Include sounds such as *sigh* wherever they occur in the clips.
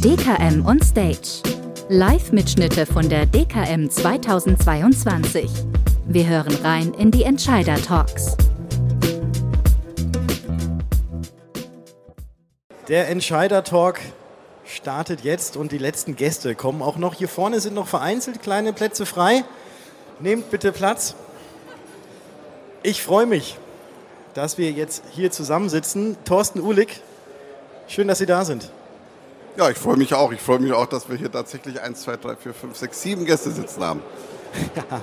DKM on Stage. Live-Mitschnitte von der DKM 2022. Wir hören rein in die Entscheider-Talks. Der Entscheider-Talk startet jetzt und die letzten Gäste kommen auch noch. Hier vorne sind noch vereinzelt kleine Plätze frei. Nehmt bitte Platz. Ich freue mich, dass wir jetzt hier zusammensitzen. Thorsten Uhlig, schön, dass Sie da sind. Ja, ich freue mich auch. Ich freue mich auch, dass wir hier tatsächlich 1, 2, 3, 4, 5, 6, 7 Gäste sitzen haben. *laughs* Ja.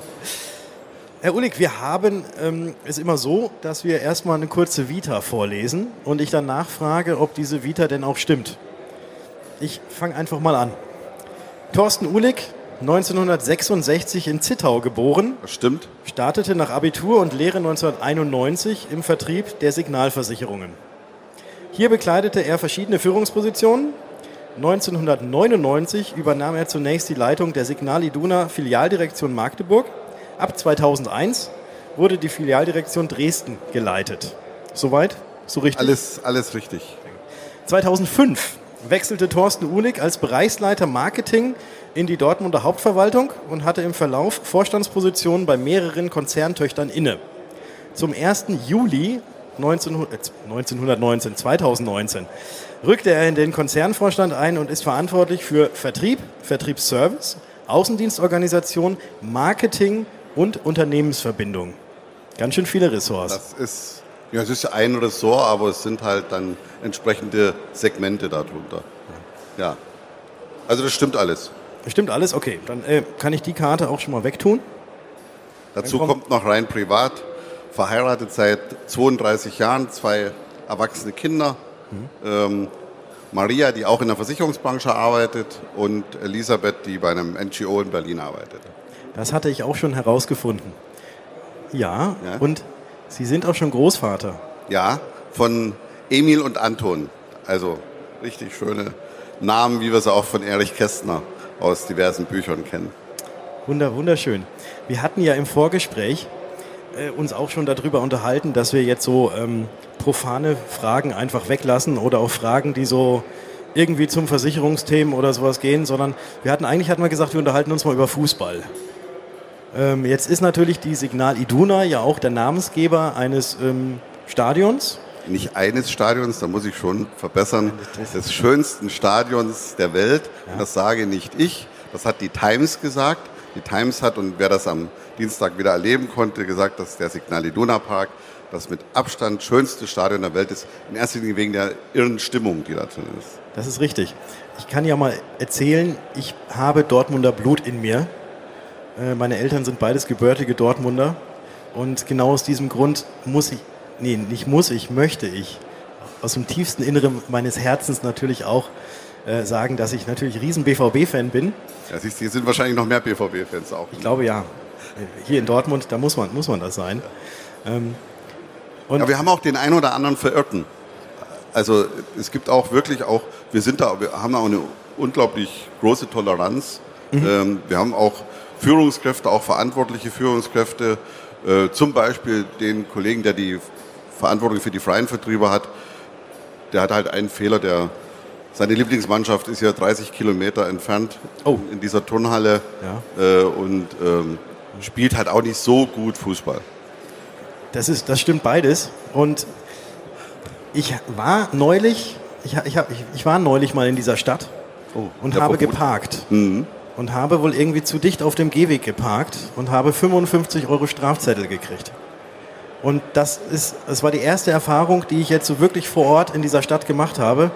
Herr Uhlig, wir haben ähm, es immer so, dass wir erstmal eine kurze Vita vorlesen und ich dann nachfrage, ob diese Vita denn auch stimmt. Ich fange einfach mal an. Thorsten Uhlig, 1966 in Zittau geboren. Das stimmt. Startete nach Abitur und Lehre 1991 im Vertrieb der Signalversicherungen. Hier bekleidete er verschiedene Führungspositionen. 1999 übernahm er zunächst die Leitung der Signal Iduna Filialdirektion Magdeburg. Ab 2001 wurde die Filialdirektion Dresden geleitet. Soweit? So richtig? Alles, alles richtig. 2005 wechselte Thorsten Uhlig als Bereichsleiter Marketing in die Dortmunder Hauptverwaltung und hatte im Verlauf Vorstandspositionen bei mehreren Konzerntöchtern inne. Zum 1. Juli 1919, 2019 rückte er in den Konzernvorstand ein und ist verantwortlich für Vertrieb, Vertriebsservice, Außendienstorganisation, Marketing und Unternehmensverbindung. Ganz schön viele Ressorts. Das ist, ja, es ist ein Ressort, aber es sind halt dann entsprechende Segmente darunter. Ja. Also das stimmt alles. Stimmt alles? Okay, dann äh, kann ich die Karte auch schon mal wegtun. Dazu kommt noch rein privat, verheiratet seit 32 Jahren, zwei erwachsene Kinder. Mhm. Ähm, Maria, die auch in der Versicherungsbranche arbeitet und Elisabeth, die bei einem NGO in Berlin arbeitet. Das hatte ich auch schon herausgefunden. Ja, ja, und Sie sind auch schon Großvater. Ja, von Emil und Anton. Also richtig schöne Namen, wie wir sie auch von Erich Kästner aus diversen Büchern kennen. Wunder, wunderschön. Wir hatten ja im Vorgespräch äh, uns auch schon darüber unterhalten, dass wir jetzt so ähm, profane Fragen einfach weglassen oder auch Fragen, die so irgendwie zum Versicherungsthemen oder sowas gehen, sondern wir hatten eigentlich hatten wir gesagt, wir unterhalten uns mal über Fußball. Ähm, jetzt ist natürlich die Signal Iduna ja auch der Namensgeber eines ähm, Stadions. Nicht eines Stadions, da muss ich schon verbessern, des schönsten Stadions der Welt. Ja. Das sage nicht ich, das hat die Times gesagt. Die Times hat, und wer das am Dienstag wieder erleben konnte, gesagt, dass der Signal Iduna Park das mit Abstand schönste Stadion der Welt ist. In erster Linie wegen der irren Stimmung, die da drin ist. Das ist richtig. Ich kann ja mal erzählen, ich habe Dortmunder Blut in mir. Äh, meine Eltern sind beides gebürtige Dortmunder. Und genau aus diesem Grund muss ich, nee, nicht muss ich, möchte ich aus dem tiefsten Inneren meines Herzens natürlich auch äh, sagen, dass ich natürlich riesen BVB-Fan bin. Ja, siehst du, hier sind wahrscheinlich noch mehr BVB-Fans auch. Ich glaube ja. Hier in Dortmund, da muss man, muss man das sein. Ähm, ja, wir haben auch den einen oder anderen Verirrten. Also es gibt auch wirklich auch, wir sind da, wir haben auch eine unglaublich große Toleranz. Mhm. Ähm, wir haben auch Führungskräfte, auch verantwortliche Führungskräfte, äh, zum Beispiel den Kollegen, der die Verantwortung für die freien Vertriebe hat, der hat halt einen Fehler, der seine Lieblingsmannschaft ist ja 30 Kilometer entfernt oh. in dieser Turnhalle ja. äh, und ähm, spielt halt auch nicht so gut Fußball. Das, ist, das stimmt beides. Und ich war neulich, ich, ich, hab, ich, ich war neulich mal in dieser Stadt oh, und habe geparkt. Mhm. Und habe wohl irgendwie zu dicht auf dem Gehweg geparkt und habe 55 Euro Strafzettel gekriegt. Und das, ist, das war die erste Erfahrung, die ich jetzt so wirklich vor Ort in dieser Stadt gemacht habe.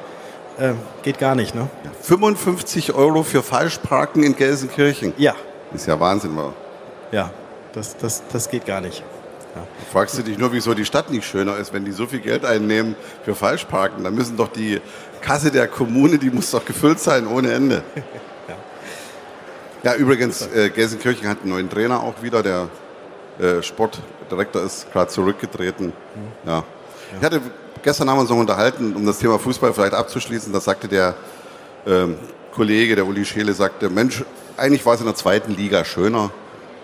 Äh, geht gar nicht, ne? 55 Euro für Falschparken in Gelsenkirchen? Ja. Ist ja Wahnsinn, wa? Ja, das, das, das geht gar nicht. Ja. Fragst du dich nur, wieso die Stadt nicht schöner ist, wenn die so viel Geld einnehmen für Falschparken? Dann müssen doch die Kasse der Kommune, die muss doch gefüllt sein ohne Ende. *laughs* ja. übrigens, äh, Gelsenkirchen hat einen neuen Trainer auch wieder. Der äh, Sportdirektor ist gerade zurückgetreten. Mhm. Ja. Ich hatte gestern haben wir uns noch unterhalten, um das Thema Fußball vielleicht abzuschließen. Da sagte der ähm, Kollege, der Uli Scheele, sagte, Mensch, eigentlich war es in der zweiten Liga schöner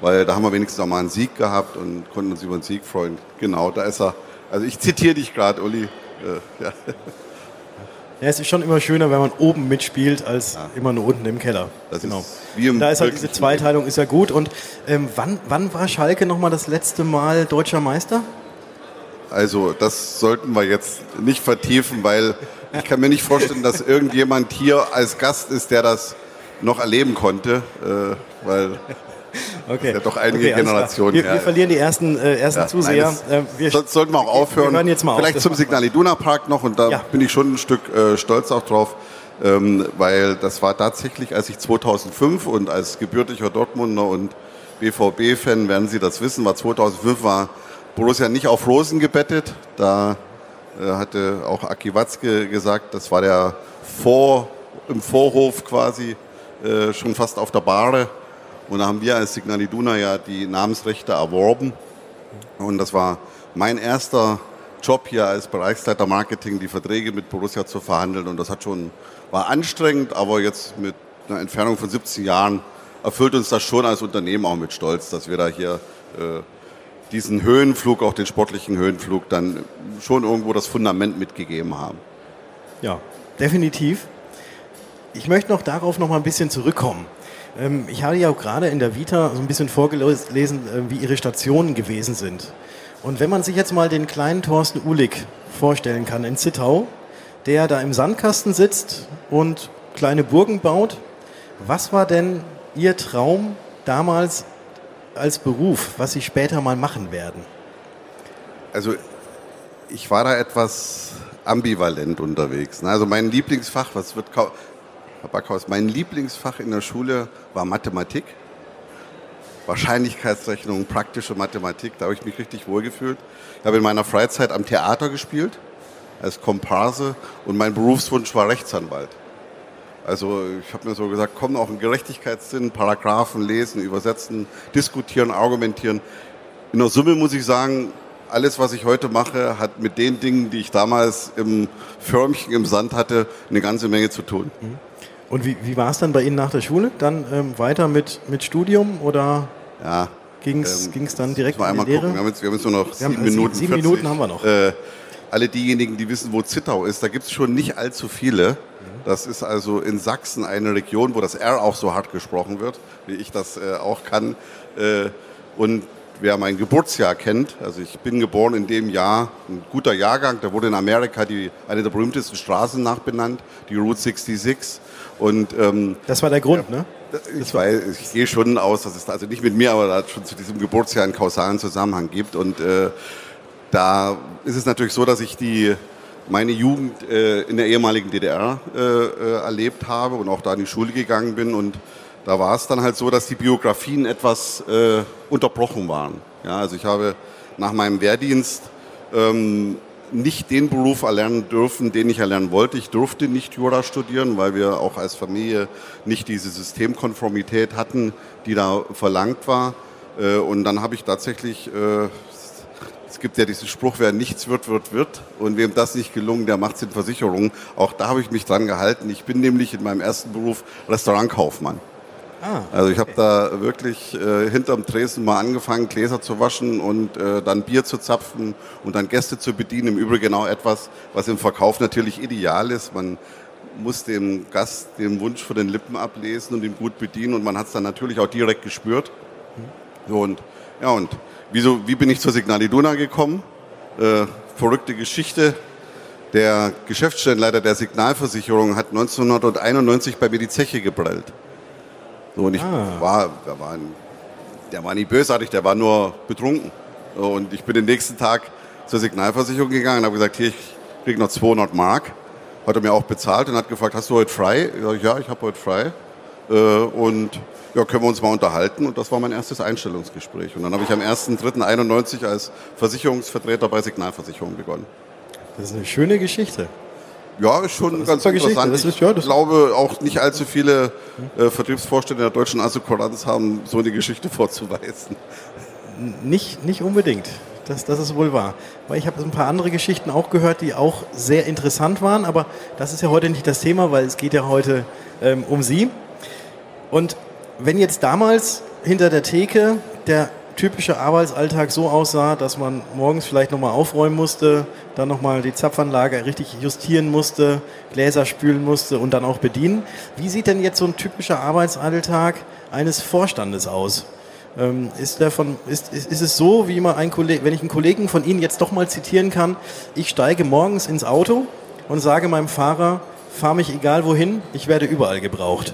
weil da haben wir wenigstens auch mal einen Sieg gehabt und konnten uns über einen Sieg freuen. Genau, da ist er. Also ich zitiere dich gerade, Uli. Äh, ja. Ja, es ist schon immer schöner, wenn man oben mitspielt, als ja. immer nur unten im Keller. Das genau. Im da ist halt diese Zweiteilung ist ja gut. Und ähm, wann, wann war Schalke nochmal das letzte Mal deutscher Meister? Also das sollten wir jetzt nicht vertiefen, weil ich kann mir nicht vorstellen, dass irgendjemand hier als Gast ist, der das noch erleben konnte, äh, weil Okay. Ja, doch einige okay, Generationen. Wir, wir, verlieren die ersten, äh, ersten ja, Zuseher. Nein, das, äh, Sonst sollten wir auch aufhören. Wir jetzt mal Vielleicht auf, zum Signal Iduna Park noch und da ja. bin ich schon ein Stück äh, stolz auch drauf, ähm, weil das war tatsächlich, als ich 2005 und als gebürtiger Dortmunder und BVB-Fan werden Sie das wissen, war 2005 war Borussia nicht auf Rosen gebettet. Da äh, hatte auch Aki Watzke gesagt, das war der Vor, im Vorhof quasi äh, schon fast auf der Bahre und da haben wir als Signal Iduna ja die Namensrechte erworben. Und das war mein erster Job hier als Bereichsleiter Marketing, die Verträge mit Borussia zu verhandeln. Und das hat schon, war anstrengend, aber jetzt mit einer Entfernung von 17 Jahren erfüllt uns das schon als Unternehmen auch mit Stolz, dass wir da hier äh, diesen Höhenflug, auch den sportlichen Höhenflug, dann schon irgendwo das Fundament mitgegeben haben. Ja, definitiv. Ich möchte noch darauf noch mal ein bisschen zurückkommen. Ähm, ich habe ja auch gerade in der Vita so ein bisschen vorgelesen, äh, wie Ihre Stationen gewesen sind. Und wenn man sich jetzt mal den kleinen Thorsten Uhlig vorstellen kann in Zittau, der da im Sandkasten sitzt und kleine Burgen baut, was war denn Ihr Traum damals als Beruf, was Sie später mal machen werden? Also ich war da etwas ambivalent unterwegs. Also mein Lieblingsfach, was wird Herr Backhaus, mein Lieblingsfach in der Schule war Mathematik. Wahrscheinlichkeitsrechnung, praktische Mathematik, da habe ich mich richtig wohlgefühlt. Ich habe in meiner Freizeit am Theater gespielt, als Komparse und mein Berufswunsch war Rechtsanwalt. Also ich habe mir so gesagt, komm, auch im Gerechtigkeitssinn, Paragraphen lesen, übersetzen, diskutieren, argumentieren. In der Summe muss ich sagen, alles, was ich heute mache, hat mit den Dingen, die ich damals im Förmchen im Sand hatte, eine ganze Menge zu tun. Mhm. Und wie, wie war es dann bei Ihnen nach der Schule? Dann ähm, weiter mit, mit Studium oder ja, ging es ähm, dann direkt in die Lehre? Gucken. Wir haben jetzt, wir haben jetzt nur noch sieben haben, Minuten. Sieben 40. Minuten haben wir noch. Äh, alle diejenigen, die wissen, wo Zittau ist, da gibt es schon nicht allzu viele. Das ist also in Sachsen eine Region, wo das R auch so hart gesprochen wird, wie ich das äh, auch kann. Äh, und wer mein Geburtsjahr kennt, also ich bin geboren in dem Jahr, ein guter Jahrgang, da wurde in Amerika die, eine der berühmtesten Straßen nachbenannt, die Route 66. Und, ähm, das war der Grund, ja, ne? Ich, weiß, ich gehe schon aus, dass es also nicht mit mir, aber da schon zu diesem Geburtsjahr einen kausalen Zusammenhang gibt. Und äh, da ist es natürlich so, dass ich die, meine Jugend äh, in der ehemaligen DDR äh, äh, erlebt habe und auch da in die Schule gegangen bin. Und da war es dann halt so, dass die Biografien etwas äh, unterbrochen waren. Ja, also ich habe nach meinem Wehrdienst ähm, nicht den Beruf erlernen dürfen, den ich erlernen wollte. Ich durfte nicht Jura studieren, weil wir auch als Familie nicht diese Systemkonformität hatten, die da verlangt war. Äh, und dann habe ich tatsächlich, äh, es gibt ja diesen Spruch, wer nichts wird, wird, wird. Und wem das nicht gelungen, der macht es in Versicherungen. Auch da habe ich mich dran gehalten. Ich bin nämlich in meinem ersten Beruf Restaurantkaufmann. Ah, also ich habe da wirklich äh, hinterm Tresen mal angefangen, Gläser zu waschen und äh, dann Bier zu zapfen und dann Gäste zu bedienen. Im Übrigen genau etwas, was im Verkauf natürlich ideal ist. Man muss dem Gast den Wunsch von den Lippen ablesen und ihn gut bedienen und man hat es dann natürlich auch direkt gespürt. So und ja und wieso, wie bin ich zur Signal Iduna gekommen? Äh, verrückte Geschichte. Der Geschäftsstellenleiter der Signalversicherung hat 1991 bei mir die Zeche geprellt. So, und ich ah. war, der war, der war nicht bösartig, der war nur betrunken. Und ich bin den nächsten Tag zur Signalversicherung gegangen und habe gesagt, hier, ich kriege noch 200 Mark. Hat er mir auch bezahlt und hat gefragt, hast du heute frei? Ich ja, ich habe heute frei. Äh, und ja, können wir uns mal unterhalten. Und das war mein erstes Einstellungsgespräch. Und dann habe ich am 1.3.91 als Versicherungsvertreter bei Signalversicherung begonnen. Das ist eine schöne Geschichte. Ja, ist schon ganz interessant. Ist, ja, ich glaube, auch nicht allzu viele äh, Vertriebsvorstände der deutschen Assekuranz haben so eine Geschichte *laughs* vorzuweisen. Nicht, nicht unbedingt. Das, das ist wohl wahr. Weil ich habe ein paar andere Geschichten auch gehört, die auch sehr interessant waren, aber das ist ja heute nicht das Thema, weil es geht ja heute ähm, um Sie. Und wenn jetzt damals hinter der Theke der typische Arbeitsalltag so aussah, dass man morgens vielleicht nochmal aufräumen musste, dann nochmal die Zapfanlage richtig justieren musste, Gläser spülen musste und dann auch bedienen. Wie sieht denn jetzt so ein typischer Arbeitsalltag eines Vorstandes aus? Ähm, ist, der von, ist, ist, ist es so, wie man ein Kollege, wenn ich einen Kollegen von Ihnen jetzt doch mal zitieren kann, ich steige morgens ins Auto und sage meinem Fahrer, fahr mich egal wohin, ich werde überall gebraucht.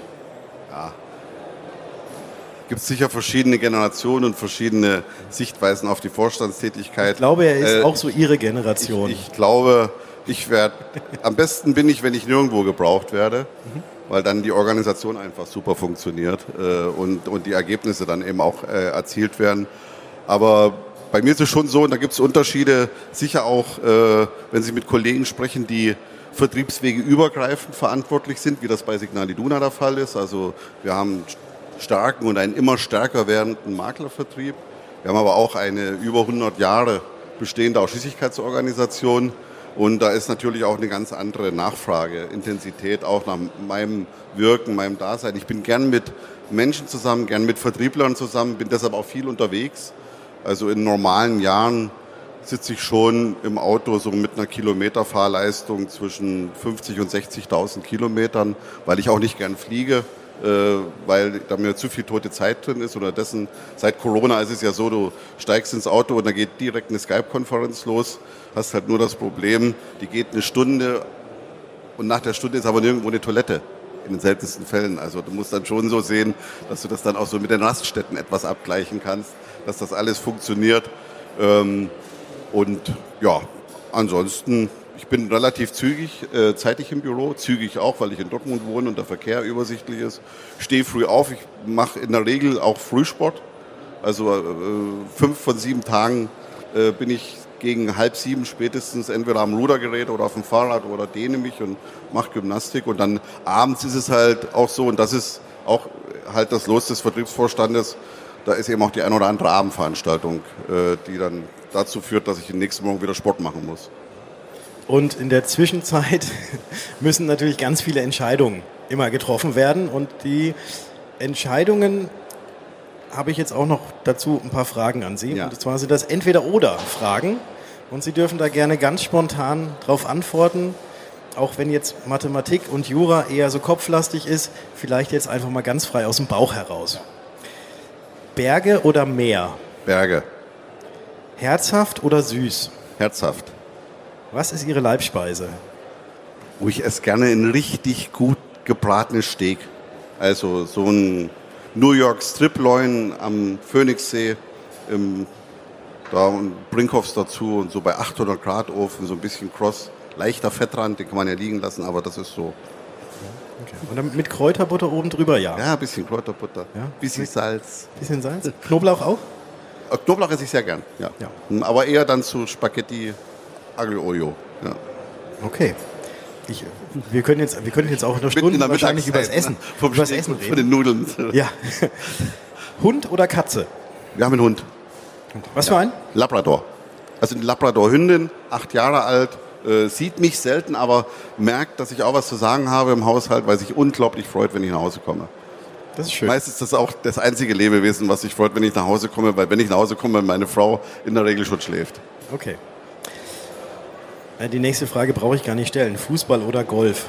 Gibt es sicher verschiedene Generationen und verschiedene Sichtweisen auf die Vorstandstätigkeit. Ich glaube, er ist äh, auch so Ihre Generation. Ich, ich glaube, ich werde, am besten bin ich, wenn ich nirgendwo gebraucht werde. Mhm weil dann die Organisation einfach super funktioniert äh, und, und die Ergebnisse dann eben auch äh, erzielt werden. Aber bei mir ist es schon so, und da gibt es Unterschiede, sicher auch, äh, wenn Sie mit Kollegen sprechen, die Vertriebswege übergreifend verantwortlich sind, wie das bei Signal Iduna der Fall ist. Also wir haben starken und einen immer stärker werdenden Maklervertrieb. Wir haben aber auch eine über 100 Jahre bestehende Ausschließlichkeitsorganisation, und da ist natürlich auch eine ganz andere Nachfrageintensität, auch nach meinem Wirken, meinem Dasein. Ich bin gern mit Menschen zusammen, gern mit Vertrieblern zusammen, bin deshalb auch viel unterwegs. Also in normalen Jahren sitze ich schon im Auto so mit einer Kilometerfahrleistung zwischen 50 und 60.000 Kilometern, weil ich auch nicht gern fliege. Äh, weil da mir zu viel tote Zeit drin ist. Oder dessen, seit Corona ist es ja so, du steigst ins Auto und da geht direkt eine Skype-Konferenz los. Hast halt nur das Problem, die geht eine Stunde und nach der Stunde ist aber nirgendwo eine Toilette. In den seltensten Fällen. Also du musst dann schon so sehen, dass du das dann auch so mit den Raststätten etwas abgleichen kannst, dass das alles funktioniert. Ähm, und ja, ansonsten ich bin relativ zügig, äh, zeitig im Büro, zügig auch, weil ich in Dortmund wohne und der Verkehr übersichtlich ist. Stehe früh auf, ich mache in der Regel auch Frühsport. Also äh, fünf von sieben Tagen äh, bin ich gegen halb sieben spätestens entweder am Rudergerät oder auf dem Fahrrad oder dehne mich und mache Gymnastik. Und dann abends ist es halt auch so, und das ist auch halt das Los des Vertriebsvorstandes, da ist eben auch die ein oder andere Abendveranstaltung, äh, die dann dazu führt, dass ich den nächsten Morgen wieder Sport machen muss. Und in der Zwischenzeit *laughs* müssen natürlich ganz viele Entscheidungen immer getroffen werden. Und die Entscheidungen habe ich jetzt auch noch dazu ein paar Fragen an Sie. Ja. Und zwar sind das Entweder-Oder-Fragen. Und Sie dürfen da gerne ganz spontan darauf antworten. Auch wenn jetzt Mathematik und Jura eher so kopflastig ist, vielleicht jetzt einfach mal ganz frei aus dem Bauch heraus. Berge oder Meer? Berge. Herzhaft oder süß? Herzhaft. Was ist Ihre Leibspeise? Oh, ich esse gerne ein richtig gut gebratenes Steak. Also so ein New York Striploin am Phoenixsee, im, da und Brinkhoffs dazu und so bei 800 Grad Ofen, so ein bisschen Cross. Leichter Fettrand, den kann man ja liegen lassen, aber das ist so. Okay. Und dann mit Kräuterbutter oben drüber, ja? Ja, ein bisschen Kräuterbutter, ja? bisschen Salz. Bisschen Salz? Knoblauch auch? Äh, Knoblauch esse ich sehr gern, ja. ja. Aber eher dann zu Spaghetti Aglio Olio. Ja. Okay. Ich, wir, können jetzt, wir können jetzt auch eine Stunde wahrscheinlich über das Essen, vom über das Essen reden. Von den Nudeln. Ja. Hund oder Katze? Wir haben einen Hund. Was ja. für ein? Labrador. Also eine Labrador-Hündin, acht Jahre alt, äh, sieht mich selten, aber merkt, dass ich auch was zu sagen habe im Haushalt, weil sich unglaublich freut, wenn ich nach Hause komme. Das ist schön. Meistens ist das auch das einzige Lebewesen, was sich freut, wenn ich nach Hause komme, weil wenn ich nach Hause komme, meine Frau in der Regel schon schläft. Okay. Die nächste Frage brauche ich gar nicht stellen. Fußball oder Golf?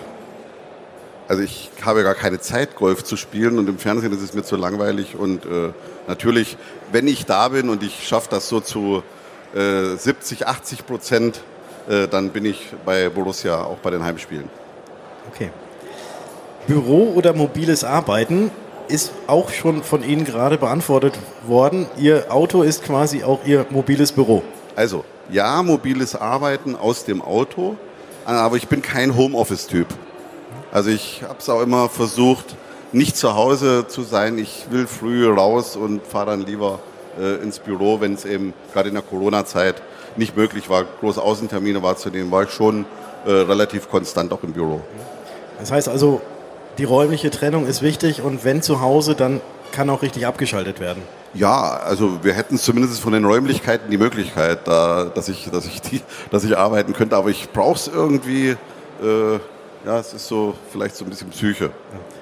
Also ich habe gar keine Zeit, Golf zu spielen und im Fernsehen ist es mir zu langweilig. Und äh, natürlich, wenn ich da bin und ich schaffe das so zu äh, 70, 80 Prozent, äh, dann bin ich bei Borussia auch bei den Heimspielen. Okay. Büro oder mobiles Arbeiten ist auch schon von Ihnen gerade beantwortet worden. Ihr Auto ist quasi auch Ihr mobiles Büro. Also, ja, mobiles Arbeiten aus dem Auto, aber ich bin kein Homeoffice-Typ. Also ich habe es auch immer versucht, nicht zu Hause zu sein. Ich will früh raus und fahre dann lieber äh, ins Büro, wenn es eben gerade in der Corona-Zeit nicht möglich war, große Außentermine wahrzunehmen, war ich schon äh, relativ konstant auch im Büro. Das heißt also, die räumliche Trennung ist wichtig und wenn zu Hause, dann kann auch richtig abgeschaltet werden. Ja, also wir hätten zumindest von den Räumlichkeiten die Möglichkeit, da, dass, ich, dass, ich die, dass ich arbeiten könnte, aber ich brauche es irgendwie, äh, Ja, es ist so vielleicht so ein bisschen Psyche. Ja.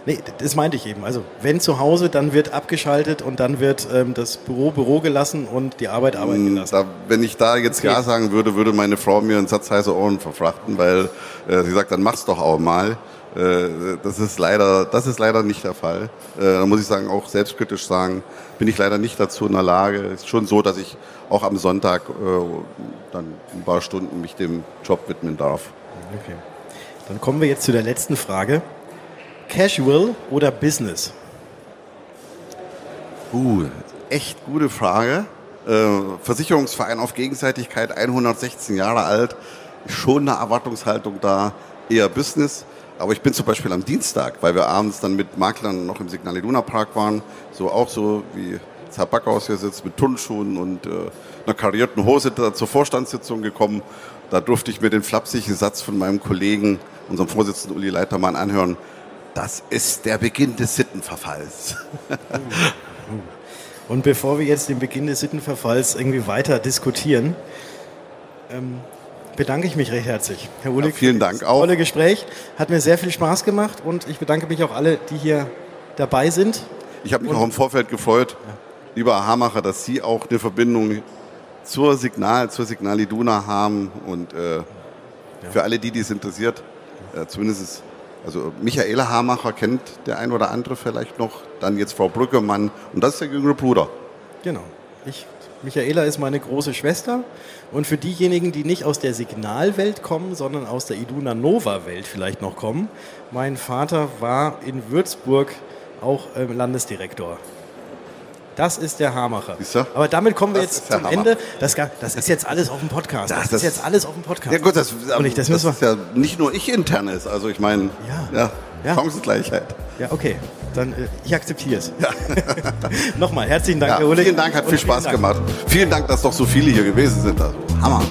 Nee, das meinte ich eben. Also wenn zu Hause, dann wird abgeschaltet und dann wird ähm, das Büro Büro gelassen und die Arbeit Arbeit hm, gelassen. Da, wenn ich da jetzt okay. Ja sagen würde, würde meine Frau mir einen Satz heiße Ohren verfrachten, weil äh, sie sagt, dann mach's doch auch mal. Äh, das ist leider, das ist leider nicht der Fall. Äh, da muss ich sagen, auch selbstkritisch sagen, bin ich leider nicht dazu in der Lage. Es ist schon so, dass ich auch am Sonntag äh, dann ein paar Stunden mich dem Job widmen darf. Okay. Dann kommen wir jetzt zu der letzten Frage. Casual oder Business? Uh, echt gute Frage. Versicherungsverein auf Gegenseitigkeit, 116 Jahre alt, schon eine Erwartungshaltung da, eher Business. Aber ich bin zum Beispiel am Dienstag, weil wir abends dann mit Maklern noch im Signal Iduna Park waren, so auch so wie Herr Backhaus hier sitzt mit Turnschuhen und äh, einer karierten Hose da zur Vorstandssitzung gekommen. Da durfte ich mir den flapsigen Satz von meinem Kollegen, unserem Vorsitzenden Uli Leitermann, anhören das ist der Beginn des Sittenverfalls. Und bevor wir jetzt den Beginn des Sittenverfalls irgendwie weiter diskutieren, ähm, bedanke ich mich recht herzlich, Herr Ulig. Ja, vielen Dank auch. Tolle Gespräch. Hat mir sehr viel Spaß gemacht und ich bedanke mich auch alle, die hier dabei sind. Ich habe mich und auch im Vorfeld gefreut, ja. lieber Herr Hamacher, dass Sie auch eine Verbindung zur Signal, zur Signal Iduna haben und äh, ja. für alle die, die es interessiert, äh, zumindest also Michaela Hamacher kennt der ein oder andere vielleicht noch, dann jetzt Frau Brückemann und das ist der jüngere Bruder. Genau. Ich, Michaela ist meine große Schwester und für diejenigen, die nicht aus der Signalwelt kommen, sondern aus der Iduna Nova Welt vielleicht noch kommen, mein Vater war in Würzburg auch ähm, Landesdirektor. Das ist der Haarmacher. Aber damit kommen wir das jetzt zum Hammer. Ende. Das, das, ist jetzt alles auf dem Podcast. Das, das, ist jetzt alles auf dem Podcast. Ja gut, das, ich, das, das ist ja nicht nur ich intern ist. Also ich meine, ja. Ja, ja. Chancengleichheit. Ja, okay. Dann äh, ich akzeptiere es. Ja. *laughs* Nochmal, herzlichen Dank, ja, Herr Vielen Dank, hat viel Spaß Dank. gemacht. Vielen Dank, dass doch so viele hier gewesen sind. Also, Hammer.